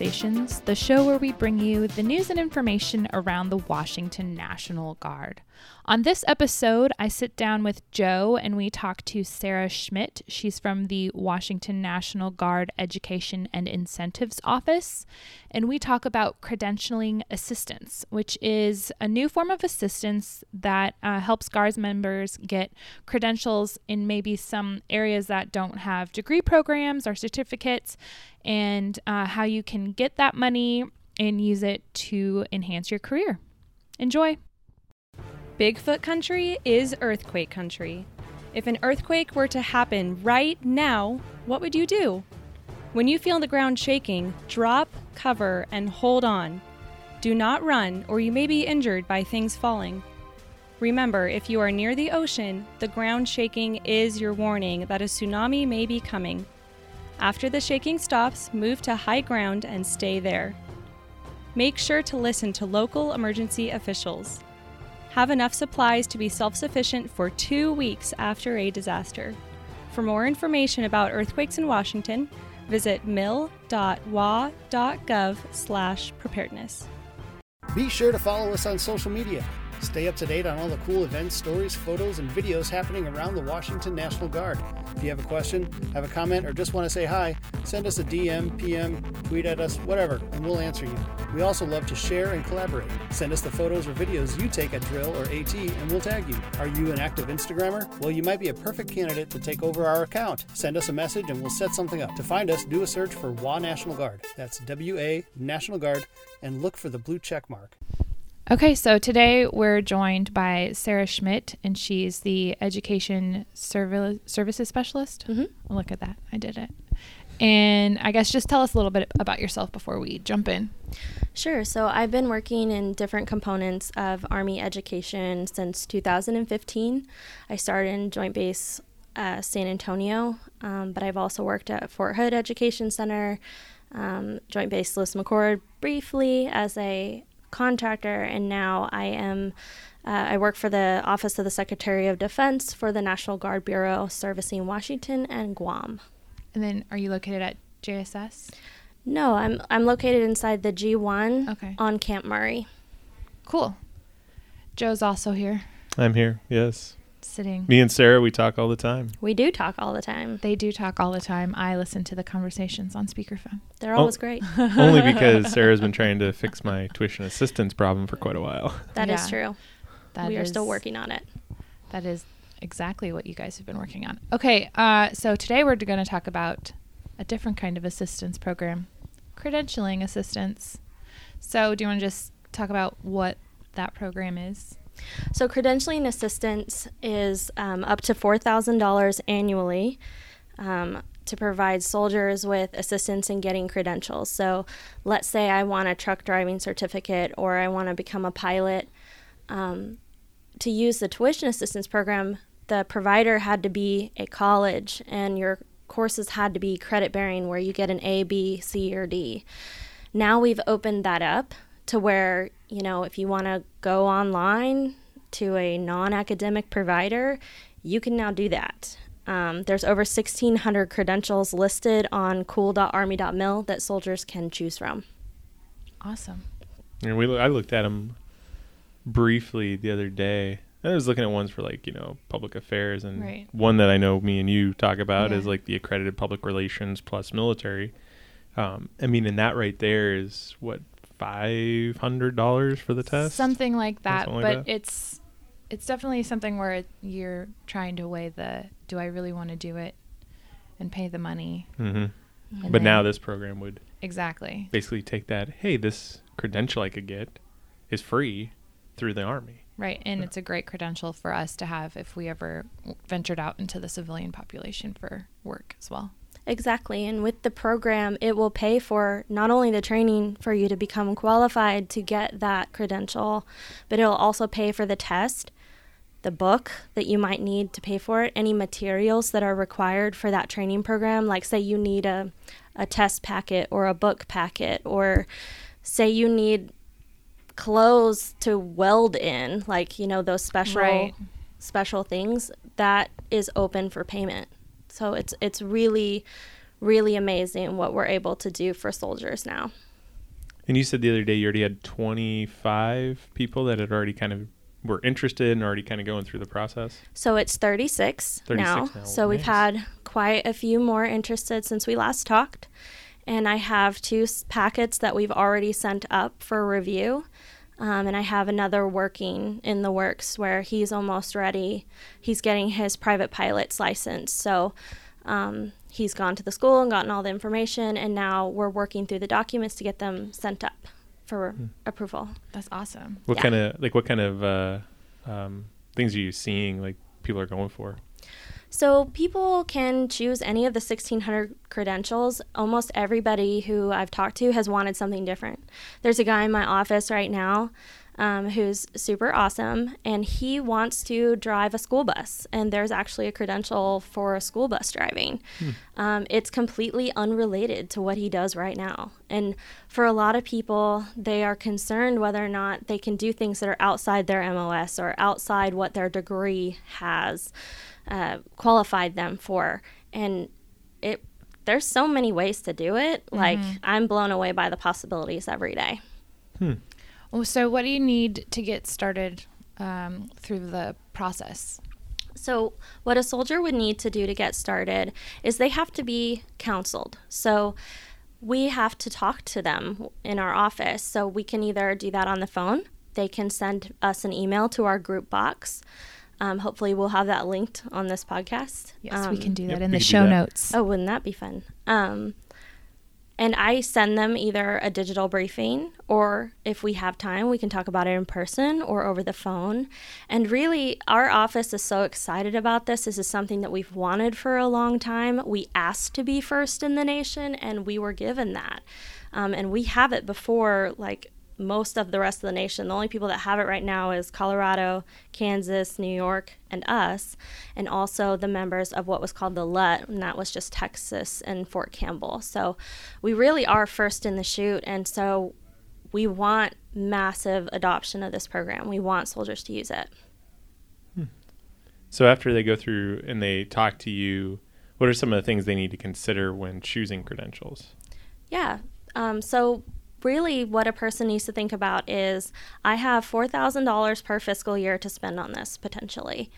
Conversations, the show where we bring you the news and information around the Washington National Guard. On this episode, I sit down with Joe and we talk to Sarah Schmidt. She's from the Washington National Guard Education and Incentives Office. And we talk about credentialing assistance, which is a new form of assistance that uh, helps Guards members get credentials in maybe some areas that don't have degree programs or certificates, and uh, how you can get that money and use it to enhance your career. Enjoy. Bigfoot country is earthquake country. If an earthquake were to happen right now, what would you do? When you feel the ground shaking, drop, cover, and hold on. Do not run, or you may be injured by things falling. Remember, if you are near the ocean, the ground shaking is your warning that a tsunami may be coming. After the shaking stops, move to high ground and stay there. Make sure to listen to local emergency officials. Have enough supplies to be self sufficient for two weeks after a disaster. For more information about earthquakes in Washington, visit mil.wa.gov preparedness. Be sure to follow us on social media. Stay up to date on all the cool events, stories, photos, and videos happening around the Washington National Guard. If you have a question, have a comment, or just want to say hi, send us a DM, PM, tweet at us, whatever, and we'll answer you. We also love to share and collaborate. Send us the photos or videos you take at drill or AT, and we'll tag you. Are you an active Instagrammer? Well, you might be a perfect candidate to take over our account. Send us a message and we'll set something up. To find us, do a search for WA National Guard. That's WA National Guard, and look for the blue check mark. Okay, so today we're joined by Sarah Schmidt, and she's the Education Serv- Services Specialist. Mm-hmm. Look at that, I did it. And I guess just tell us a little bit about yourself before we jump in. Sure. So I've been working in different components of Army education since 2015. I started in Joint Base uh, San Antonio, um, but I've also worked at Fort Hood Education Center, um, Joint Base Lewis McChord briefly as a contractor, and now I am. Uh, I work for the Office of the Secretary of Defense for the National Guard Bureau, servicing Washington and Guam. And then are you located at JSS? No, I'm I'm located inside the G1 Okay. on Camp Murray. Cool. Joe's also here, I'm here. Yes. Sitting. Me and Sarah, we talk all the time. We do talk all the time. They do talk all the time. I listen to the conversations on speakerphone. They're Oh. always great. Only because Sarah's been trying to fix my tuition assistance problem for quite a while. That is Yeah. true. That we are still working on it. That is exactly what you guys have been working on. Okay, uh, so today we're going to talk about a different kind of assistance program, credentialing assistance. So, do you want to just talk about what that program is? So, credentialing assistance is um, up to $4,000 annually um, to provide soldiers with assistance in getting credentials. So, let's say I want a truck driving certificate or I want to become a pilot. Um, to use the tuition assistance program, the provider had to be a college and your courses had to be credit bearing where you get an A, B, C, or D. Now we've opened that up to where, you know, if you want to go online to a non academic provider, you can now do that. Um, there's over 1,600 credentials listed on cool.army.mil that soldiers can choose from. Awesome. And we, I looked at them briefly the other day. I was looking at ones for like you know public affairs, and Right. one that I know me and you talk about Yeah. is like the accredited public relations plus military. Um, I mean, and that right there is what five hundred dollars for the test. Something like that, Something but like that. it's it's definitely something where it, you're trying to weigh the do I really want to do it and pay the money. Mm-hmm. But now this program would exactly. basically take that. Hey, this credential I could get is free through the army. Right, and it's a great credential for us to have if we ever ventured out into the civilian population for work as well. Exactly. And with the program, it will pay for not only the training for you to become qualified to get that credential, but it'll also pay for the test, the book that you might need to pay for it, any materials that are required for that training program. Like, say, you need a, a test packet or a book packet, or say you need clothes to weld in, like, you know, those special Right. special things, that is open for payment. So it's it's really really amazing what we're able to do for soldiers now. And you said the other day you already had 25 people that had already kind of were interested and already kind of going through the process. So it's 36, 36 now. now. So we've had quite a few more interested since we last talked. And I have two packets that we've already sent up for review. Um, and I have another working in the works where he's almost ready. He's getting his private pilot's license. So um, he's gone to the school and gotten all the information. And now we're working through the documents to get them sent up for Hmm. approval. That's awesome. What Yeah. kind of like what kind of uh, um, things are you seeing like people are going for? So people can choose any of the 1600 credentials. Almost everybody who I've talked to has wanted something different. There's a guy in my office right now um, who's super awesome, and he wants to drive a school bus. And there's actually a credential for a school bus driving. Um, it's completely unrelated to what he does right now. And for a lot of people, they are concerned whether or not they can do things that are outside their MOS or outside what their degree has uh, qualified them for. And it there's so many ways to do it. Like I'm blown away by the possibilities every day. Oh, so what do you need to get started um, through the process? So, what a soldier would need to do to get started is they have to be counseled. So, we have to talk to them in our office. So, we can either do that on the phone, they can send us an email to our group box. Um, hopefully, we'll have that linked on this podcast. Yes, we Um, can do yep, that in the show that. notes. Oh, wouldn't that be fun? Um, and I send them either a digital briefing or if we have time, we can talk about it in person or over the phone. And really, our office is so excited about this. This is something that we've wanted for a long time. We asked to be first in the nation and we were given that. Um, and we have it before, like, most of the rest of the nation. The only people that have it right now is Colorado, Kansas, New York, and us, and also the members of what was called the LUT, and that was just Texas and Fort Campbell. So we really are first in the chute, and so we want massive adoption of this program. We want soldiers to use it. So after they go through and they talk to you, what are some of the things they need to consider when choosing credentials? Yeah. Um, so, really, what a person needs to think about is I have $4,000 per fiscal year to spend on this potentially.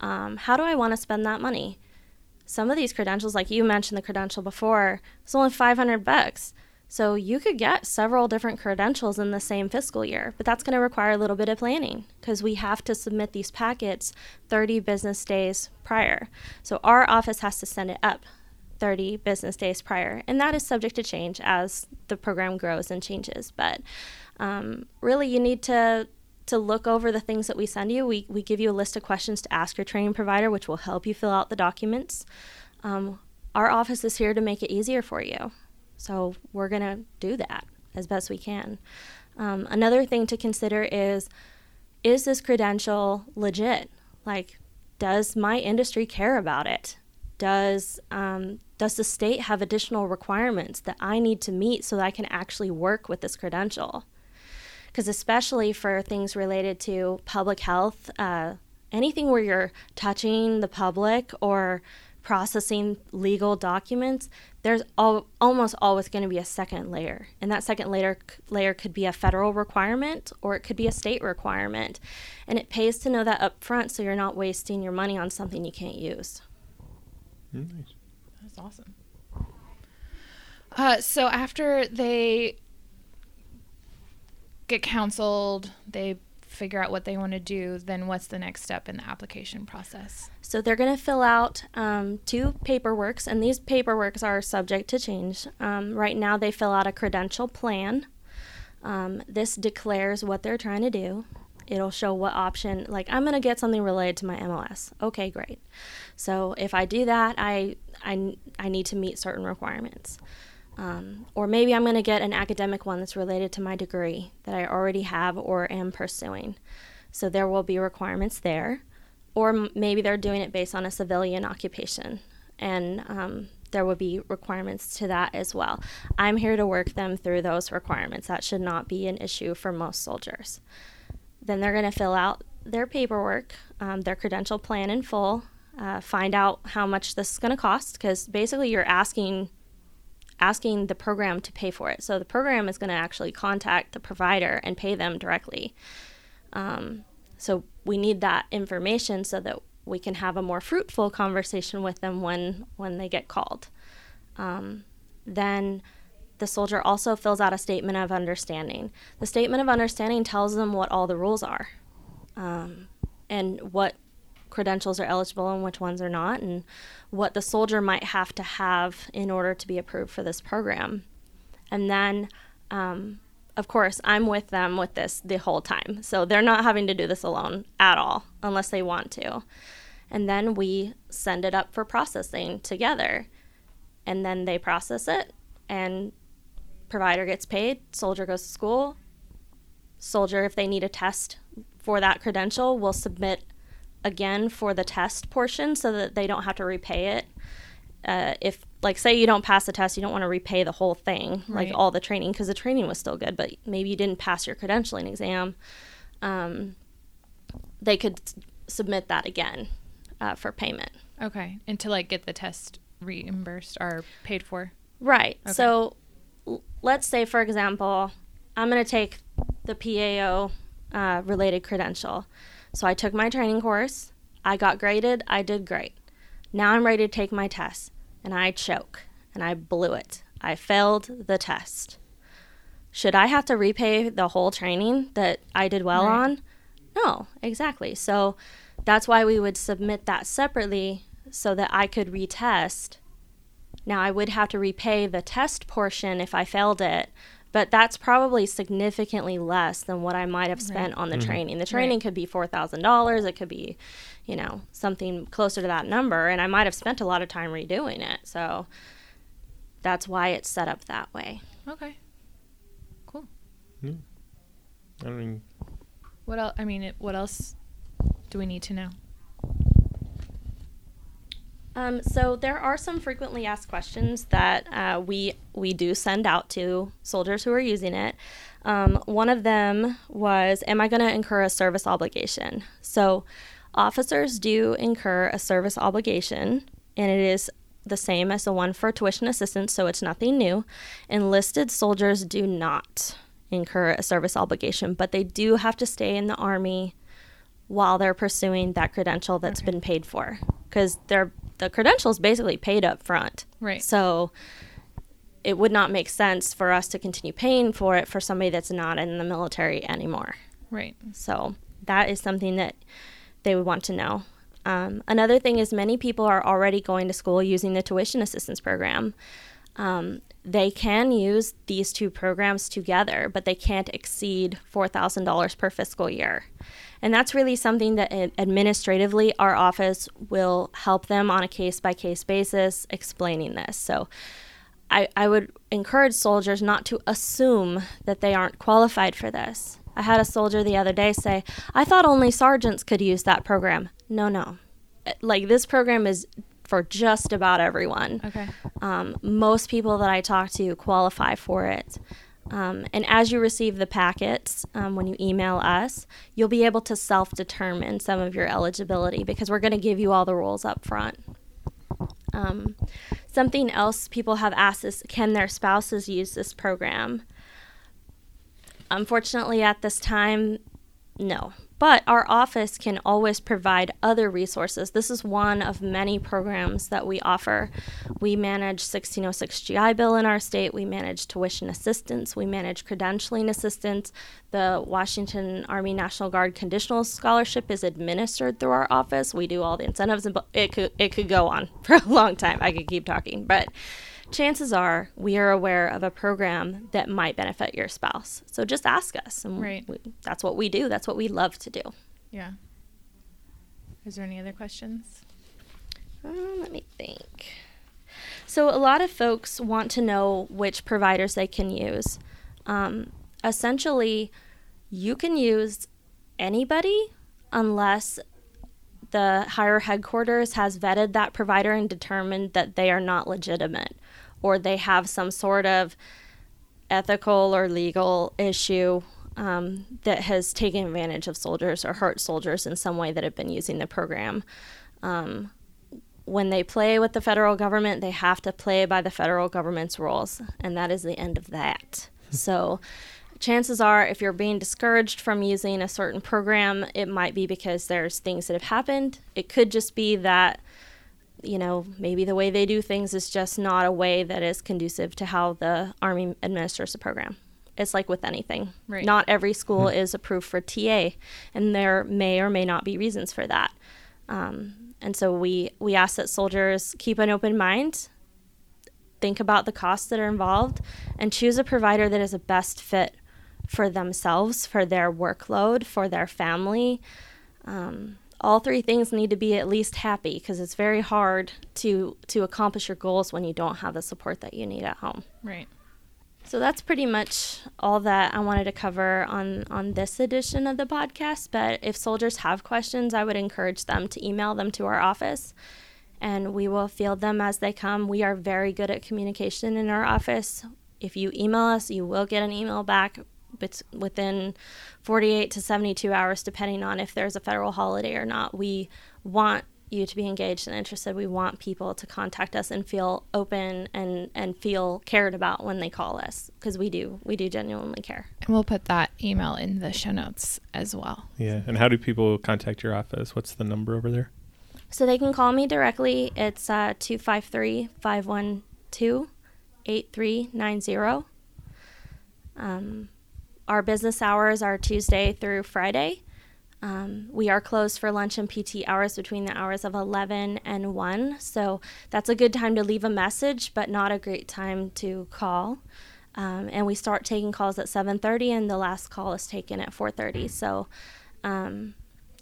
Um, how do I want to spend that money? Some of these credentials, like you mentioned the credential before, it's only 500 bucks. So you could get several different credentials in the same fiscal year, but that's going to require a little bit of planning because we have to submit these packets 30 business days prior. So our office has to send it up 30 business days prior, and that is subject to change as the program grows and changes. But um, really, you need to to look over the things that we send you. We, we give you a list of questions to ask your training provider, which will help you fill out the documents. Um, our office is here to make it easier for you. So we're going to do that as best we can. Um, another thing to consider is is this credential legit? Like, does my industry care about it? Does um, does the state have additional requirements that I need to meet so that I can actually work with this credential? Because especially for things related to public health, uh, anything where you're touching the public or processing legal documents, there's al- almost always going to be a second layer, and that second layer layer could be a federal requirement or it could be a state requirement, and it pays to know that up front so you're not wasting your money on something you can't use. Nice. That's awesome. Uh, so after they get counseled, they figure out what they want to do, then what's the next step in the application process? So they're going to fill out um, two paperworks, and these paperworks are subject to change. Um, right now, they fill out a credential plan. Um, this declares what they're trying to do. It'll show what option, like I'm going to get something related to my MLS. Okay, great. So if I do that, I I, I need to meet certain requirements. Um, or maybe I'm going to get an academic one that's related to my degree that I already have or am pursuing. So there will be requirements there. Or m- maybe they're doing it based on a civilian occupation, and um, there will be requirements to that as well. I'm here to work them through those requirements. That should not be an issue for most soldiers. Then they're going to fill out their paperwork, um, their credential plan in full, uh, find out how much this is going to cost, because basically you're asking asking the program to pay for it. So the program is going to actually contact the provider and pay them directly. Um, so we need that information so that we can have a more fruitful conversation with them when when they get called. Um, then the soldier also fills out a statement of understanding. The statement of understanding tells them what all the rules are, um, and what credentials are eligible and which ones are not, and what the soldier might have to have in order to be approved for this program. And then, um, of course, I'm with them with this the whole time. So they're not having to do this alone at all unless they want to. And then we send it up for processing together. And then they process it, and provider gets paid, soldier goes to school. Soldier, if they need a test for that credential, will submit again for the test portion so that they don't have to repay it. Uh, if like say you don't pass the test, you don't want to repay the whole thing, Right. like all the training, because the training was still good, but maybe you didn't pass your credentialing exam. Um, they could s- submit that again uh, for payment. Okay. And to like get the test reimbursed or paid for. Right. Okay. So let's say, for example, I'm going to take the PAO uh, related credential. So I took my training course, I got graded, I did great. Now I'm ready to take my test, and I choke, and I blew it. I failed the test. Should I have to repay the whole training that I did well Right. on? No, exactly. So that's why we would submit that separately so that I could retest. Now, I would have to repay the test portion if I failed it, but that's probably significantly less than what I might have spent on the mm-hmm. training. The training Right. could be $4,000, it could be, you know, something closer to that number, and I might have spent a lot of time redoing it. So that's why it's set up that way. Okay. Cool. I mean, What else? I mean, it, what else do we need to know? Um, so there are some frequently asked questions that uh, we we do send out to soldiers who are using it. Um, one of them was, "Am I going to incur a service obligation?" So officers do incur a service obligation, and it is the same as the one for tuition assistance, so it's nothing new. Enlisted soldiers do not incur a service obligation, but they do have to stay in the army while they're pursuing that credential that's Okay. been paid for because they're the credential is basically paid up front Right. so it would not make sense for us to continue paying for it for somebody that's not in the military anymore Right. so that is something that they would want to know um, another thing is many people are already going to school using the tuition assistance program um, they can use these two programs together, but they can't exceed $4,000 per fiscal year. And that's really something that administratively our office will help them on a case by case basis explaining this. So I, I would encourage soldiers not to assume that they aren't qualified for this. I had a soldier the other day say, I thought only sergeants could use that program. No, no. Uh, Like, this program is for just about everyone Okay. um, most people that I talk to qualify for it. Um, and as you receive the packets, um, when you email us, you'll be able to self determine some of your eligibility because we're going to give you all the rules up front. Um, something else people have asked is can their spouses use this program? Unfortunately, at this time, no. But our office can always provide other resources. This is one of many programs that we offer. We manage 1606 GI Bill in our state. We manage tuition assistance. We manage credentialing assistance. The Washington Army National Guard Conditional Scholarship is administered through our office. We do all the incentives, and it could it could go on for a long time. I could keep talking, but chances are we are aware of a program that might benefit your spouse. So just ask us. And Right. we, that's what we do. That's what we love to do. Yeah. Is there any other questions? Um, let me think. So a lot of folks want to know which providers they can use. Um, essentially, you can use anybody unless the higher headquarters has vetted that provider and determined that they are not legitimate or they have some sort of ethical or legal issue um, that has taken advantage of soldiers or hurt soldiers in some way that have been using the program. Um, when they play with the federal government, they have to play by the federal government's rules, and that is the end of that. so, chances are, if you're being discouraged from using a certain program, it might be because there's things that have happened. It could just be that, you know, maybe the way they do things is just not a way that is conducive to how the Army administers the program. It's like with anything. Right. Not every school is approved for TA, and there may or may not be reasons for that. Um, and so we we ask that soldiers keep an open mind, think about the costs that are involved, and choose a provider that is a best fit for themselves, for their workload, for their family. Um, all three things need to be at least happy because it's very hard to to accomplish your goals when you don't have the support that you need at home. Right. So that's pretty much all that I wanted to cover on on this edition of the podcast. But if soldiers have questions, I would encourage them to email them to our office, and we will field them as they come. We are very good at communication in our office. If you email us, you will get an email back within 48 to 72 hours, depending on if there's a federal holiday or not. We want you to be engaged and interested. We want people to contact us and feel open and, and feel cared about when they call us because we do. We do genuinely care. And we'll put that email in the show notes as well. Yeah. And how do people contact your office? What's the number over there? So they can call me directly. It's uh, 253 512 8390. Our business hours are Tuesday through Friday. Um, we are closed for lunch and PT hours between the hours of 11 and 1. So that's a good time to leave a message, but not a great time to call. Um, and we start taking calls at 7:30, and the last call is taken at 4:30. So, um,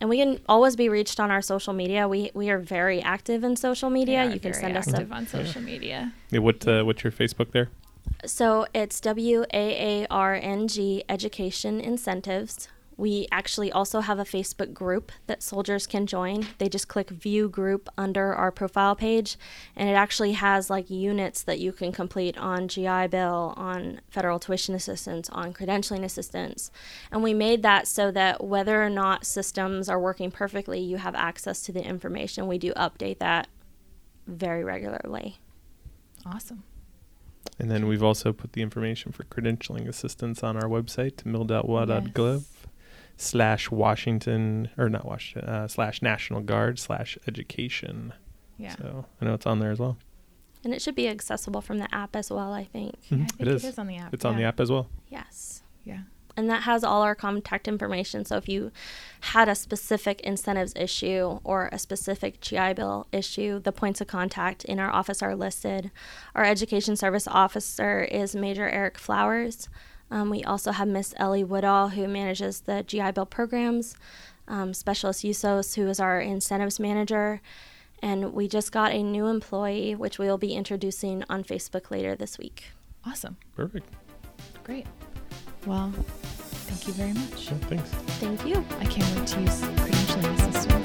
and we can always be reached on our social media. We we are very active in social media. You can very send us a active on social media. Yeah, what uh, what's your Facebook there? So it's W A A R N G Education Incentives. We actually also have a Facebook group that soldiers can join. They just click view group under our profile page, and it actually has like units that you can complete on GI Bill, on federal tuition assistance, on credentialing assistance. And we made that so that whether or not systems are working perfectly, you have access to the information. We do update that very regularly. Awesome. And then we've also put the information for credentialing assistance on our website, mil.wa.gov slash Washington, or not Washington, uh, slash National Guard slash education. Yeah. So I know it's on there as well. And it should be accessible from the app as well, I think. Yeah, I think It is. it is on the app. It's on the app as well. Yes. Yeah. And that has all our contact information. So if you had a specific incentives issue or a specific GI Bill issue, the points of contact in our office are listed. Our education service officer is Major Eric Flowers. Um, we also have Miss Ellie Woodall, who manages the GI Bill programs, um, Specialist Usos, who is our incentives manager. And we just got a new employee, which we will be introducing on Facebook later this week. Awesome. Perfect. Great. Well, thank you very much. Sure, thanks. Thank you. I can't wait to use credentialing assistance.